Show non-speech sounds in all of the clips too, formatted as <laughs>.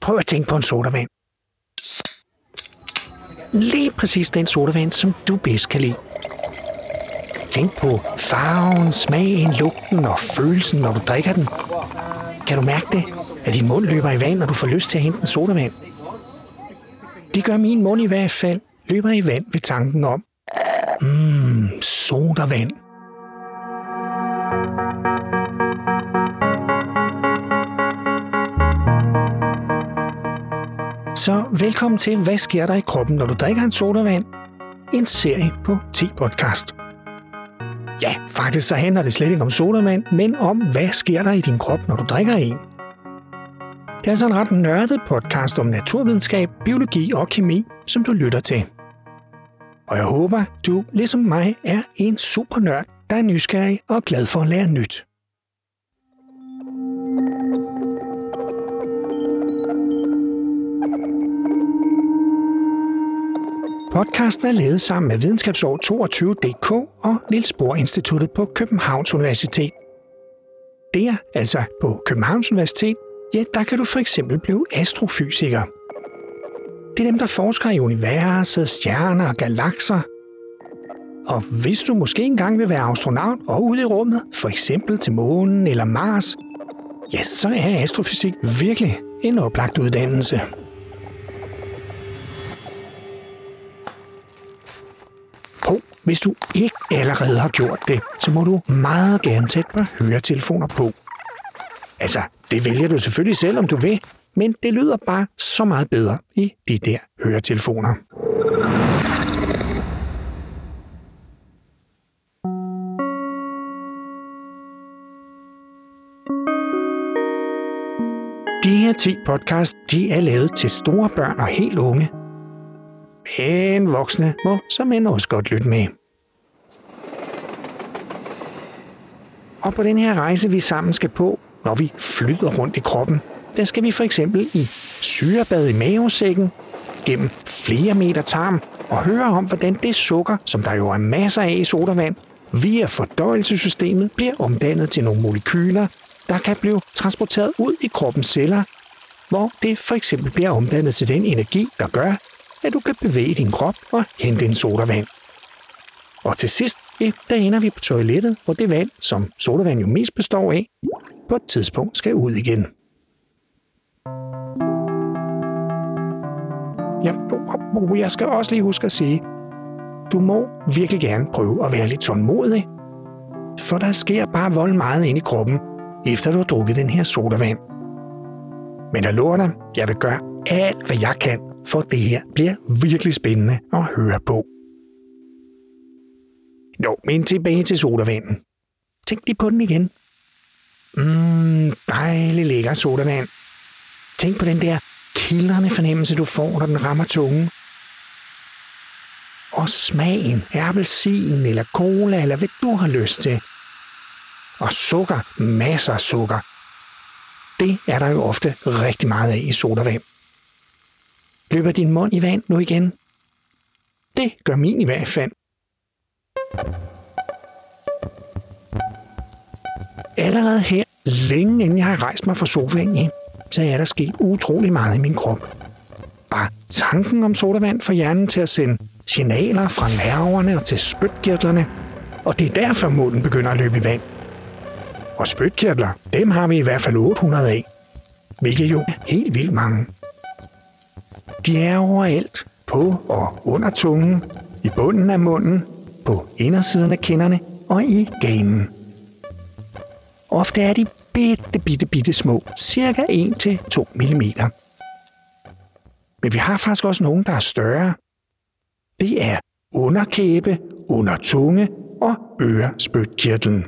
Prøv at tænke på en sodavand. Lige præcis den sodavand, som du bedst kan lide. Tænk på farven, smagen, lugten og følelsen, når du drikker den. Kan du mærke det? At din mund løber i vand, når du får lyst til at hente en sodavand? Det gør min mund i hvert fald. Løber i vand ved tanken om. Mmm, sodavand. Så velkommen til Hvad sker der i kroppen, når du drikker en sodavand? En serie på T-podcast. Ja, faktisk så handler det slet ikke om sodavand, men om hvad sker der i din krop, når du drikker en. Det er altså en ret nørdet podcast om naturvidenskab, biologi og kemi, som du lytter til. Og jeg håber, du ligesom mig er en super nørd, der er nysgerrig og glad for at lære nyt. Podcasten er lavet sammen med Videnskabsår 22.dk og Niels Bohr Instituttet på Københavns Universitet. Der, altså på Københavns Universitet, ja, der kan du for eksempel blive astrofysiker. Det er dem, der forsker i universet, stjerner og galakser. Og hvis du måske engang vil være astronaut og ude i rummet, for eksempel til månen eller Mars, ja, så er astrofysik virkelig en oplagt uddannelse. Hvis du ikke allerede har gjort det, så må du meget gerne tæt på høretelefoner på. Altså, det vælger du selvfølgelig selv, om du vil, men det lyder bare så meget bedre i de der høretelefoner. De her 10 podcast, de er lavet til store børn og helt unge. Men voksne må som end også godt lytte med. Og på den her rejse, vi sammen skal på, når vi flyder rundt i kroppen, der skal vi for eksempel i syrebad i mavesækken, gennem flere meter tarm og høre om, hvordan det sukker, som der jo er masser af i sodavand, via fordøjelsessystemet bliver omdannet til nogle molekyler, der kan blive transporteret ud i kroppens celler, hvor det for eksempel bliver omdannet til den energi, der gør, at du kan bevæge din krop og hente en sodavand. Og til sidst, ja, der ender vi på toilettet, hvor det vand, som sodavand jo mest består af, på et tidspunkt skal ud igen. Ja, jeg skal også lige huske at sige, du må virkelig gerne prøve at være lidt tålmodig, for der sker bare vold meget ind i kroppen, efter du har drukket den her sodavand. Men jeg lover dig, jeg vil gøre alt, hvad jeg kan, for det her bliver virkelig spændende at høre på. Nå, men tilbage til sodavanden. Tænk lige på den igen. Mmm, dejlig lækker sodavand. Tænk på den der kildrende fornemmelse, du får, når den rammer tungen. Og smagen af appelsin eller cola, eller hvad du har lyst til. Og sukker, masser af sukker. Det er der jo ofte rigtig meget af i sodavand. Løber din mund i vand nu igen? Det gør min i hvert fald. Allerede her, længe inden jeg har rejst mig fra sofaen så er der sket utrolig meget i min krop. Bare tanken om sodavand får hjernen til at sende signaler fra nerverne og til spytkirtlerne, og det er derfor munden begynder at løbe i vand. Og spytkirtler, dem har vi i hvert fald 800 af, hvilket jo er helt vildt mange. De er overalt, på og under tungen, i bunden af munden, på indersiden af kinderne og i ganen. Ofte er de bitte, bitte, bitte små, cirka 1-2 mm. Men vi har faktisk også nogle, der er større. Det er underkæbe, under tunge og ørespytkirtlen.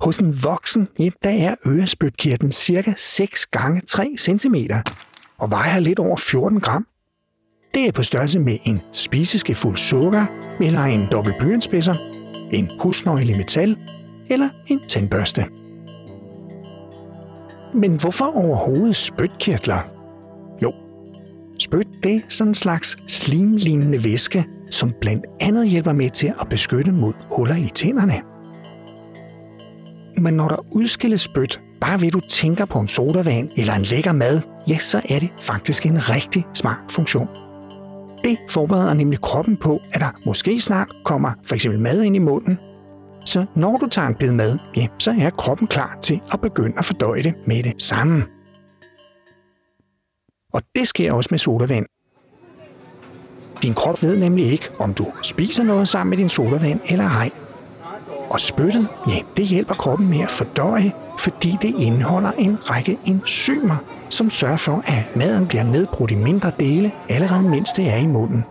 Hos en voksen, ja, der er ørespytkirtlen cirka 6 gange 3 cm og vejer lidt over 14 gram. Det er på størrelse med en spiseske fuld sukker, eller en dobbelt blyantspidser, en husnøgle i metal eller en tandbørste. Men hvorfor overhovedet spytkirtler? Jo, spyt det er sådan en slags slimlignende væske, som blandt andet hjælper med til at beskytte mod huller i tænderne. Men når der udskilles spyt, bare ved du tænker på en sodavand eller en lækker mad, ja, så er det faktisk en rigtig smart funktion. Det forbereder nemlig kroppen på, at der måske snart kommer for eksempel mad ind i munden. Så når du tager en bid mad, ja, så er kroppen klar til at begynde at fordøje det med det samme. Og det sker også med sodavand. Din krop ved nemlig ikke, om du spiser noget sammen med din sodavand eller ej. Og spyttet, ja, det hjælper kroppen med at fordøje, fordi det indeholder en række enzymer, som sørger for, at maden bliver nedbrudt i mindre dele, allerede mens det er i munden.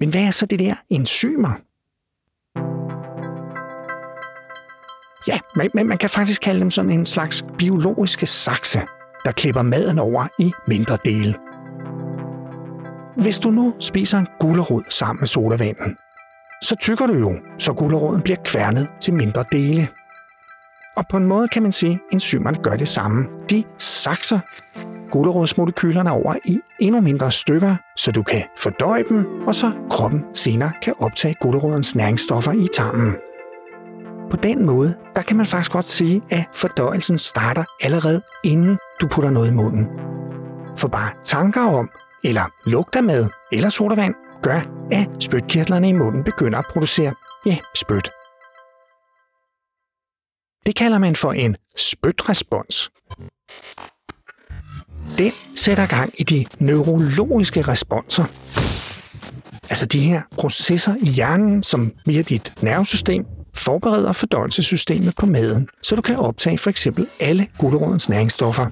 Men hvad er så det der enzymer? Ja, men man kan faktisk kalde dem sådan en slags biologiske sakse, der klipper maden over i mindre dele. Hvis du nu spiser en gulerod sammen med sodavanden, så tykker du jo, så guleroden bliver kværnet til mindre dele. Og på en måde kan man sige, at enzymerne gør det samme. De sakser gulerodsmolekylerne over i endnu mindre stykker, så du kan fordøje dem, og så kroppen senere kan optage gulerodens næringsstoffer i tarmen. På den måde, der kan man faktisk godt sige, at fordøjelsen starter allerede inden du putter noget i munden. For bare tanker om, eller lugter med, eller sodavand, gør, at spytkirtlerne i munden begynder at producere, ja, spyt. Det kalder man for en spytrespons. Den sætter gang i de neurologiske responser. Altså de her processer i hjernen, som via dit nervesystem forbereder fordøjelsessystemet på maden, så du kan optage for eksempel alle gulerodens næringsstoffer.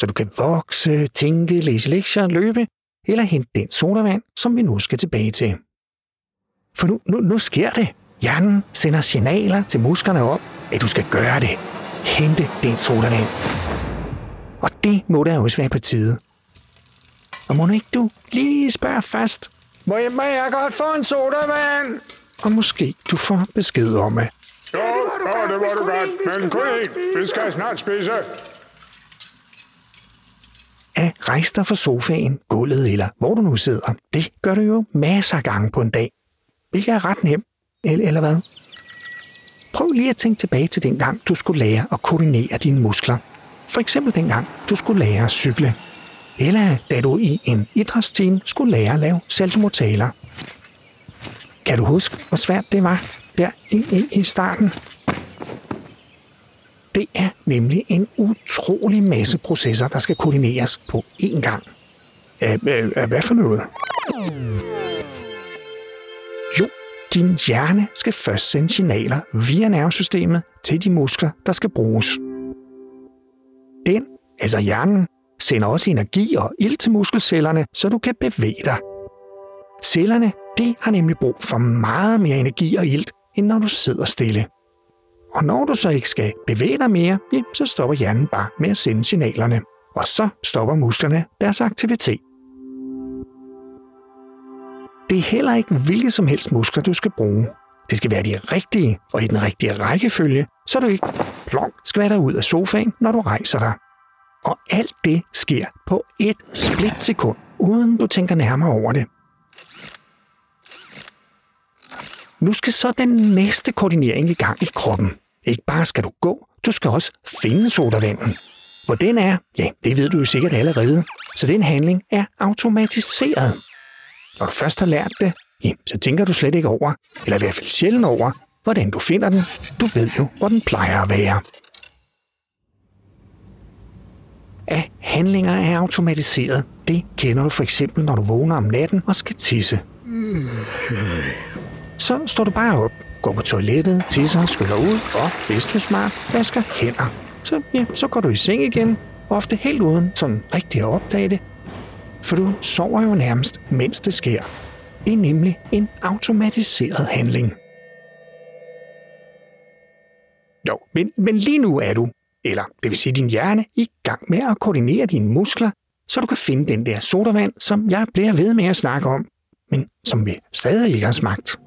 Så du kan vokse, tænke, læse lektier, løbe eller hente den sodavand, som vi nu skal tilbage til. For nu, nu, nu sker det. Hjernen sender signaler til musklerne om, at du skal gøre det. Hente den sodavand. Og det må da også være på tide. Og må ikke du lige spørge først? Må jeg, må jeg godt få en sodavand? Og måske du får besked om, at... Jo, jo, det må du godt, men kun ikke. Vi skal snart spise. At rejse dig fra sofaen, gulvet eller hvor du nu sidder, det gør du jo masser af gange på en dag. Hvilket er ret nemt, eller, eller hvad? Prøv lige at tænke tilbage til den gang, du skulle lære at koordinere dine muskler. For eksempel den gang, du skulle lære at cykle. Eller da du i en idrætsteam skulle lære at lave saltomortaler. Kan du huske, hvor svært det var der i, i, i starten? Det er nemlig en utrolig masse processer, der skal koordineres på én gang. Æh, øh, hvad for noget? Jo, din hjerne skal først sende signaler via nervesystemet til de muskler, der skal bruges. Den, altså hjernen, sender også energi og ild til muskelcellerne, så du kan bevæge dig. Cellerne, de har nemlig brug for meget mere energi og ilt, end når du sidder stille. Og når du så ikke skal bevæge dig mere, ja, så stopper hjernen bare med at sende signalerne. Og så stopper musklerne deres aktivitet. Det er heller ikke hvilke som helst muskler, du skal bruge. Det skal være de rigtige og i den rigtige rækkefølge, så du ikke plonk skvatter ud af sofaen, når du rejser dig. Og alt det sker på et splitsekund, uden du tænker nærmere over det. Nu skal så den næste koordinering i gang i kroppen. Ikke bare skal du gå, du skal også finde sodavanden. Hvor den er, ja, det ved du jo sikkert allerede. Så den handling er automatiseret. Når du først har lært det, ja, så tænker du slet ikke over, eller i hvert fald sjældent over, hvordan du finder den. Du ved jo, hvor den plejer at være. At handlinger er automatiseret, det kender du for eksempel, når du vågner om natten og skal tisse. Så står du bare op, går på toilettet, tisser, skyller ud og, hvis du er smart, vasker hænder. Så, ja, så går du i seng igen, ofte helt uden sådan rigtig at opdage det. For du sover jo nærmest, mens det sker. Det er nemlig en automatiseret handling. Jo, men, men lige nu er du, eller det vil sige din hjerne, i gang med at koordinere dine muskler, så du kan finde den der sodavand, som jeg bliver ved med at snakke om, men som vi stadig ikke har smagt.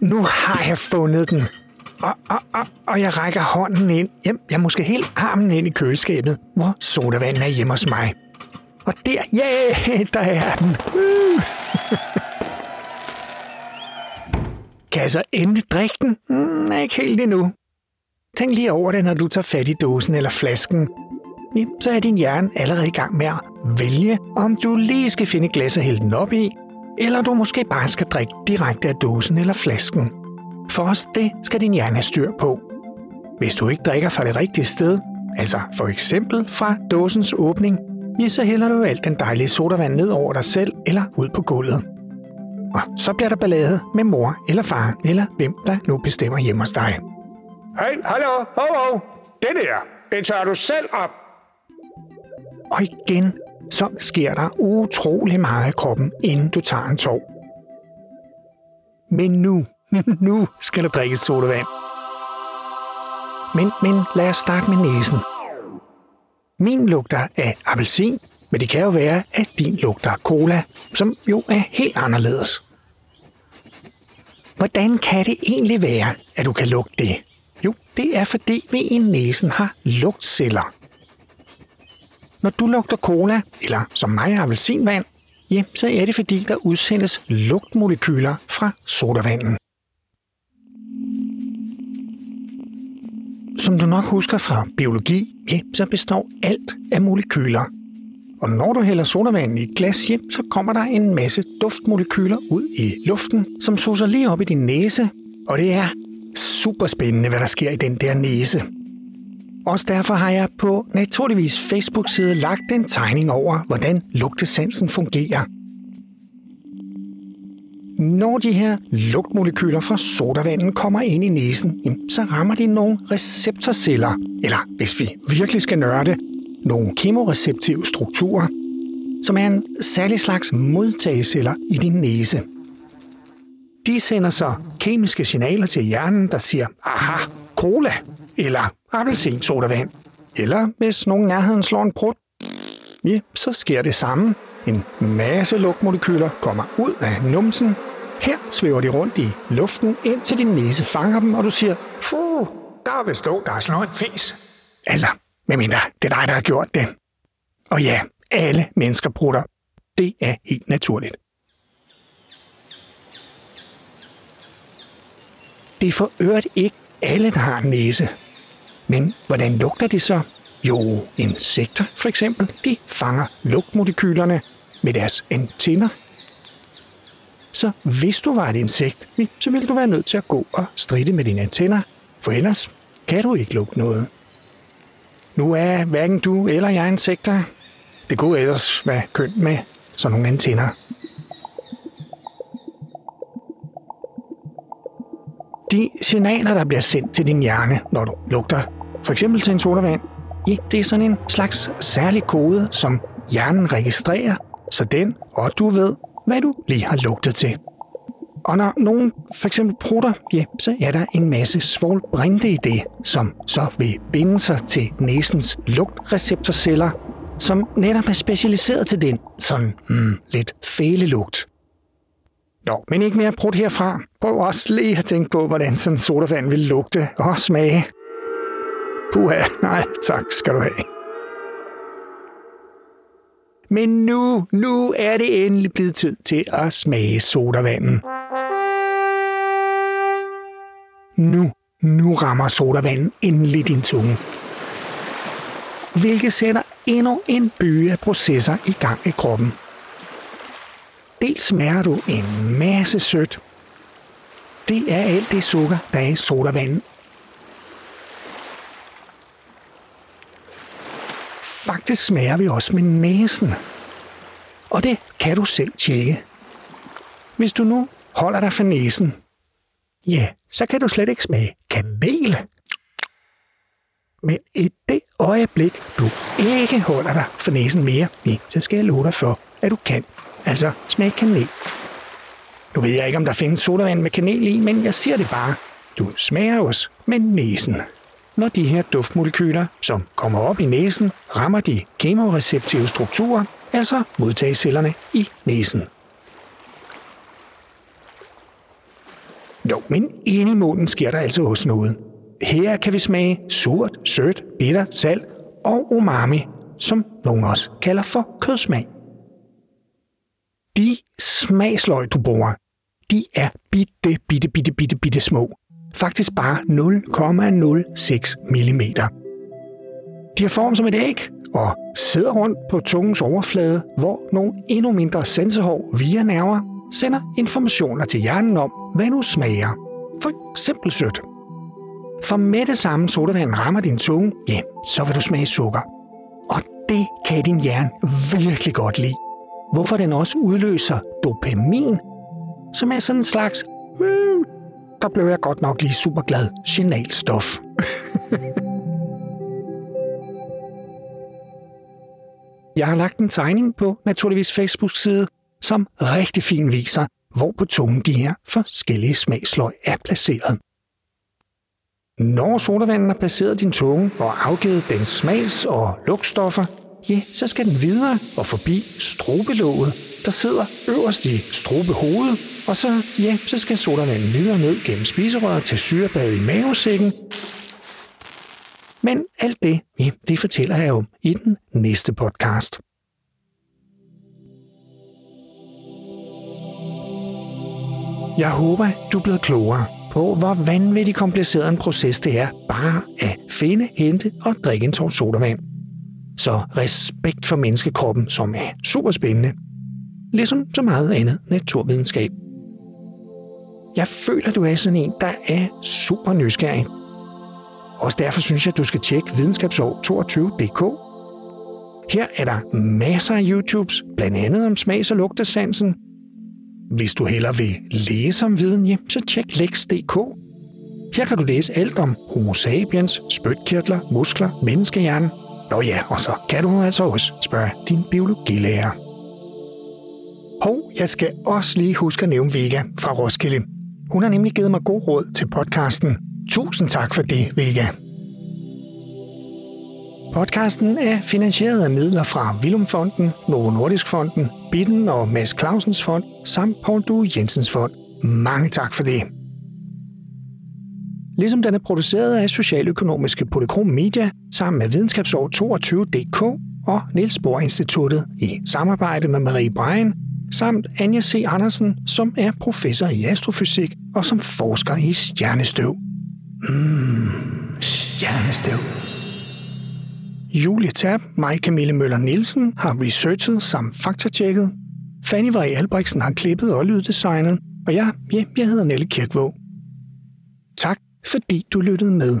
Nu har jeg fundet den. Og, og, og, og jeg rækker hånden ind. Jeg, jeg måske helt armen ind i køleskabet, hvor sodavanden er hjemme hos mig. Og der, ja, yeah, der er den. Uh. <laughs> kan jeg så endelig drikke den? Mm, ikke helt endnu. tænk lige over det, når du tager fat i dåsen eller flasken. Ja, så er din hjerne allerede i gang med at vælge, om du lige skal finde glas og hælde den op i, eller du måske bare skal drikke direkte af dåsen eller flasken. For også det skal din hjerne have styr på. Hvis du ikke drikker fra det rigtige sted, altså for eksempel fra dåsens åbning, ja, så hælder du alt den dejlige sodavand ned over dig selv eller ud på gulvet. Og så bliver der ballade med mor eller far, eller hvem der nu bestemmer hjemme hos dig. Hey, hallo, ho, ho. Det der, det tager du selv op. Og igen, så sker der utrolig meget i kroppen, inden du tager en tår. Men nu, <laughs> nu skal der drikkes sodavand. Men, men lad os starte med næsen. Min lugter af appelsin, men det kan jo være, at din lugter af cola, som jo er helt anderledes. Hvordan kan det egentlig være, at du kan lugte det? Jo, det er fordi vi i næsen har lugtceller. Når du lugter cola, eller som mig appelsinvand, ja, så er det fordi, der udsendes lugtmolekyler fra sodavanden. Som du nok husker fra biologi, ja, så består alt af molekyler. Og når du hælder sodavand i et glas hjem, så kommer der en masse duftmolekyler ud i luften, som suser lige op i din næse. Og det er super spændende, hvad der sker i den der næse. Også derfor har jeg på naturligvis Facebook-side lagt en tegning over, hvordan lugtesansen fungerer. Når de her lugtmolekyler fra sodavanden kommer ind i næsen, så rammer de nogle receptorceller, eller hvis vi virkelig skal nørde, nogle kemoreceptive strukturer, som er en særlig slags modtageceller i din næse. De sender så kemiske signaler til hjernen, der siger, aha, cola, eller appelsinsodavand. Eller hvis nogen nærheden slår en brud, ja, så sker det samme. En masse lugtmolekyler kommer ud af numsen. Her svæver de rundt i luften, indtil din næse fanger dem, og du siger, Puh, der er vist der er slået en fis. Altså, medmindre det er dig, der har gjort det. Og ja, alle mennesker brutter. Det er helt naturligt. Det er for øvrigt ikke alle, der har en næse. Men hvordan lugter de så? Jo, insekter for eksempel, de fanger lugtmolekylerne med deres antenner. Så hvis du var et insekt, så ville du være nødt til at gå og stride med dine antenner, for ellers kan du ikke lugte noget. Nu er hverken du eller jeg insekter. Det kunne ellers være kønt med sådan nogle antenner. De signaler, der bliver sendt til din hjerne, når du lugter, for eksempel til en sodavand, ja, det er sådan en slags særlig kode, som hjernen registrerer, så den og du ved, hvad du lige har lugtet til. Og når nogen for eksempel prutter, ja, så er der en masse svovlbrinte i det, som så vil binde sig til næsens lugtreceptorceller, som netop er specialiseret til den sådan mm, lidt fæle lugt. Nå, men ikke mere prut herfra. Prøv også lige at tænke på, hvordan sådan en sodavand vil lugte og smage. Puha, <laughs> nej, tak skal du have. Men nu, nu er det endelig blevet tid til at smage sodavanden. Nu, nu rammer sodavanden endelig din tunge. Hvilket sætter endnu en bøge af processer i gang i kroppen. Dels smager du en masse sødt. Det er alt det sukker, der er i sodavanden. Faktisk smager vi også med næsen. Og det kan du selv tjekke. Hvis du nu holder dig for næsen, ja, så kan du slet ikke smage kanel. Men i det øjeblik, du ikke holder dig for næsen mere, ja, så skal jeg love dig for, at du kan. Altså smage kanel. Nu ved jeg ikke, om der findes sodavand med kanel i, men jeg siger det bare. Du smager også med næsen. Når de her duftmolekyler, som kommer op i næsen, rammer de kemoreceptive strukturer, altså modtagecellerne i næsen. Jo, men inde i munden sker der altså også noget. Her kan vi smage surt, sødt, bitter, salt og umami, som nogen også kalder for kødsmag. De smagsløg, du bruger, de er bitte, bitte, bitte, bitte, bitte små. Faktisk bare 0,06 mm. De har form som et æg og sidder rundt på tungens overflade, hvor nogle endnu mindre sansehår via nerver sender informationer til hjernen om, hvad nu smager. For eksempel sødt. For med det samme sodavand rammer din tunge, ja, så vil du smage sukker. Og det kan din hjerne virkelig godt lide. Hvorfor den også udløser dopamin, som er sådan en slags, øh, der blev jeg godt nok lige super glad, signalstof. <laughs> Jeg har lagt en tegning på naturligvis Facebook-side, som rigtig fint viser, hvor på tungen de her forskellige smagsløg er placeret. Når sodavanden har placeret din tunge og afgivet dens smags- og lugtstoffer, ja, så skal den videre og forbi strobelåget, der sidder øverst i strubehovedet, og så, ja, så skal sodavanden videre ned gennem spiserøret til syrebad i mavesækken. Men alt det, ja, det fortæller jeg om i den næste podcast. Jeg håber, du er blevet klogere på, hvor vanvittigt kompliceret en proces det er bare at finde, hente og drikke en tår sodavand. Så respekt for menneskekroppen, som er super spændende. Ligesom så meget andet naturvidenskab. Jeg føler, du er sådan en, der er super nysgerrig. Også derfor synes jeg, at du skal tjekke videnskabsår22.dk. Her er der masser af YouTubes, blandt andet om smags- og lugtesansen, hvis du hellere vil læse om viden, ja, så tjek Lex.dk. Her kan du læse alt om homo sapiens, spytkirtler, muskler, menneskehjernen. Nå ja, og så kan du altså også spørge din biologilærer. Og jeg skal også lige huske at nævne Vega fra Roskilde. Hun har nemlig givet mig god råd til podcasten. Tusind tak for det, Vega. Podcasten er finansieret af midler fra Vilumfonden, Novo Nordisk Fonden, Bitten og Mads Clausens Fond samt Paul Du Jensens Fond. Mange tak for det. Ligesom den er produceret af Socialøkonomiske Polychrom Media sammen med Videnskabsår 22.dk og Niels Bohr Instituttet i samarbejde med Marie Brein samt Anja C. Andersen, som er professor i astrofysik og som forsker i stjernestøv. Mmm, stjernestøv. Julie Tab, mig Camille Møller Nielsen har researchet samt faktatjekket. Fanny Vrej Albrechtsen har klippet og lyddesignet, og jeg, ja, jeg hedder Nelle Kirkvåg. Tak fordi du lyttede med.